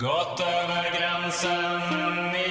Gått över gränsen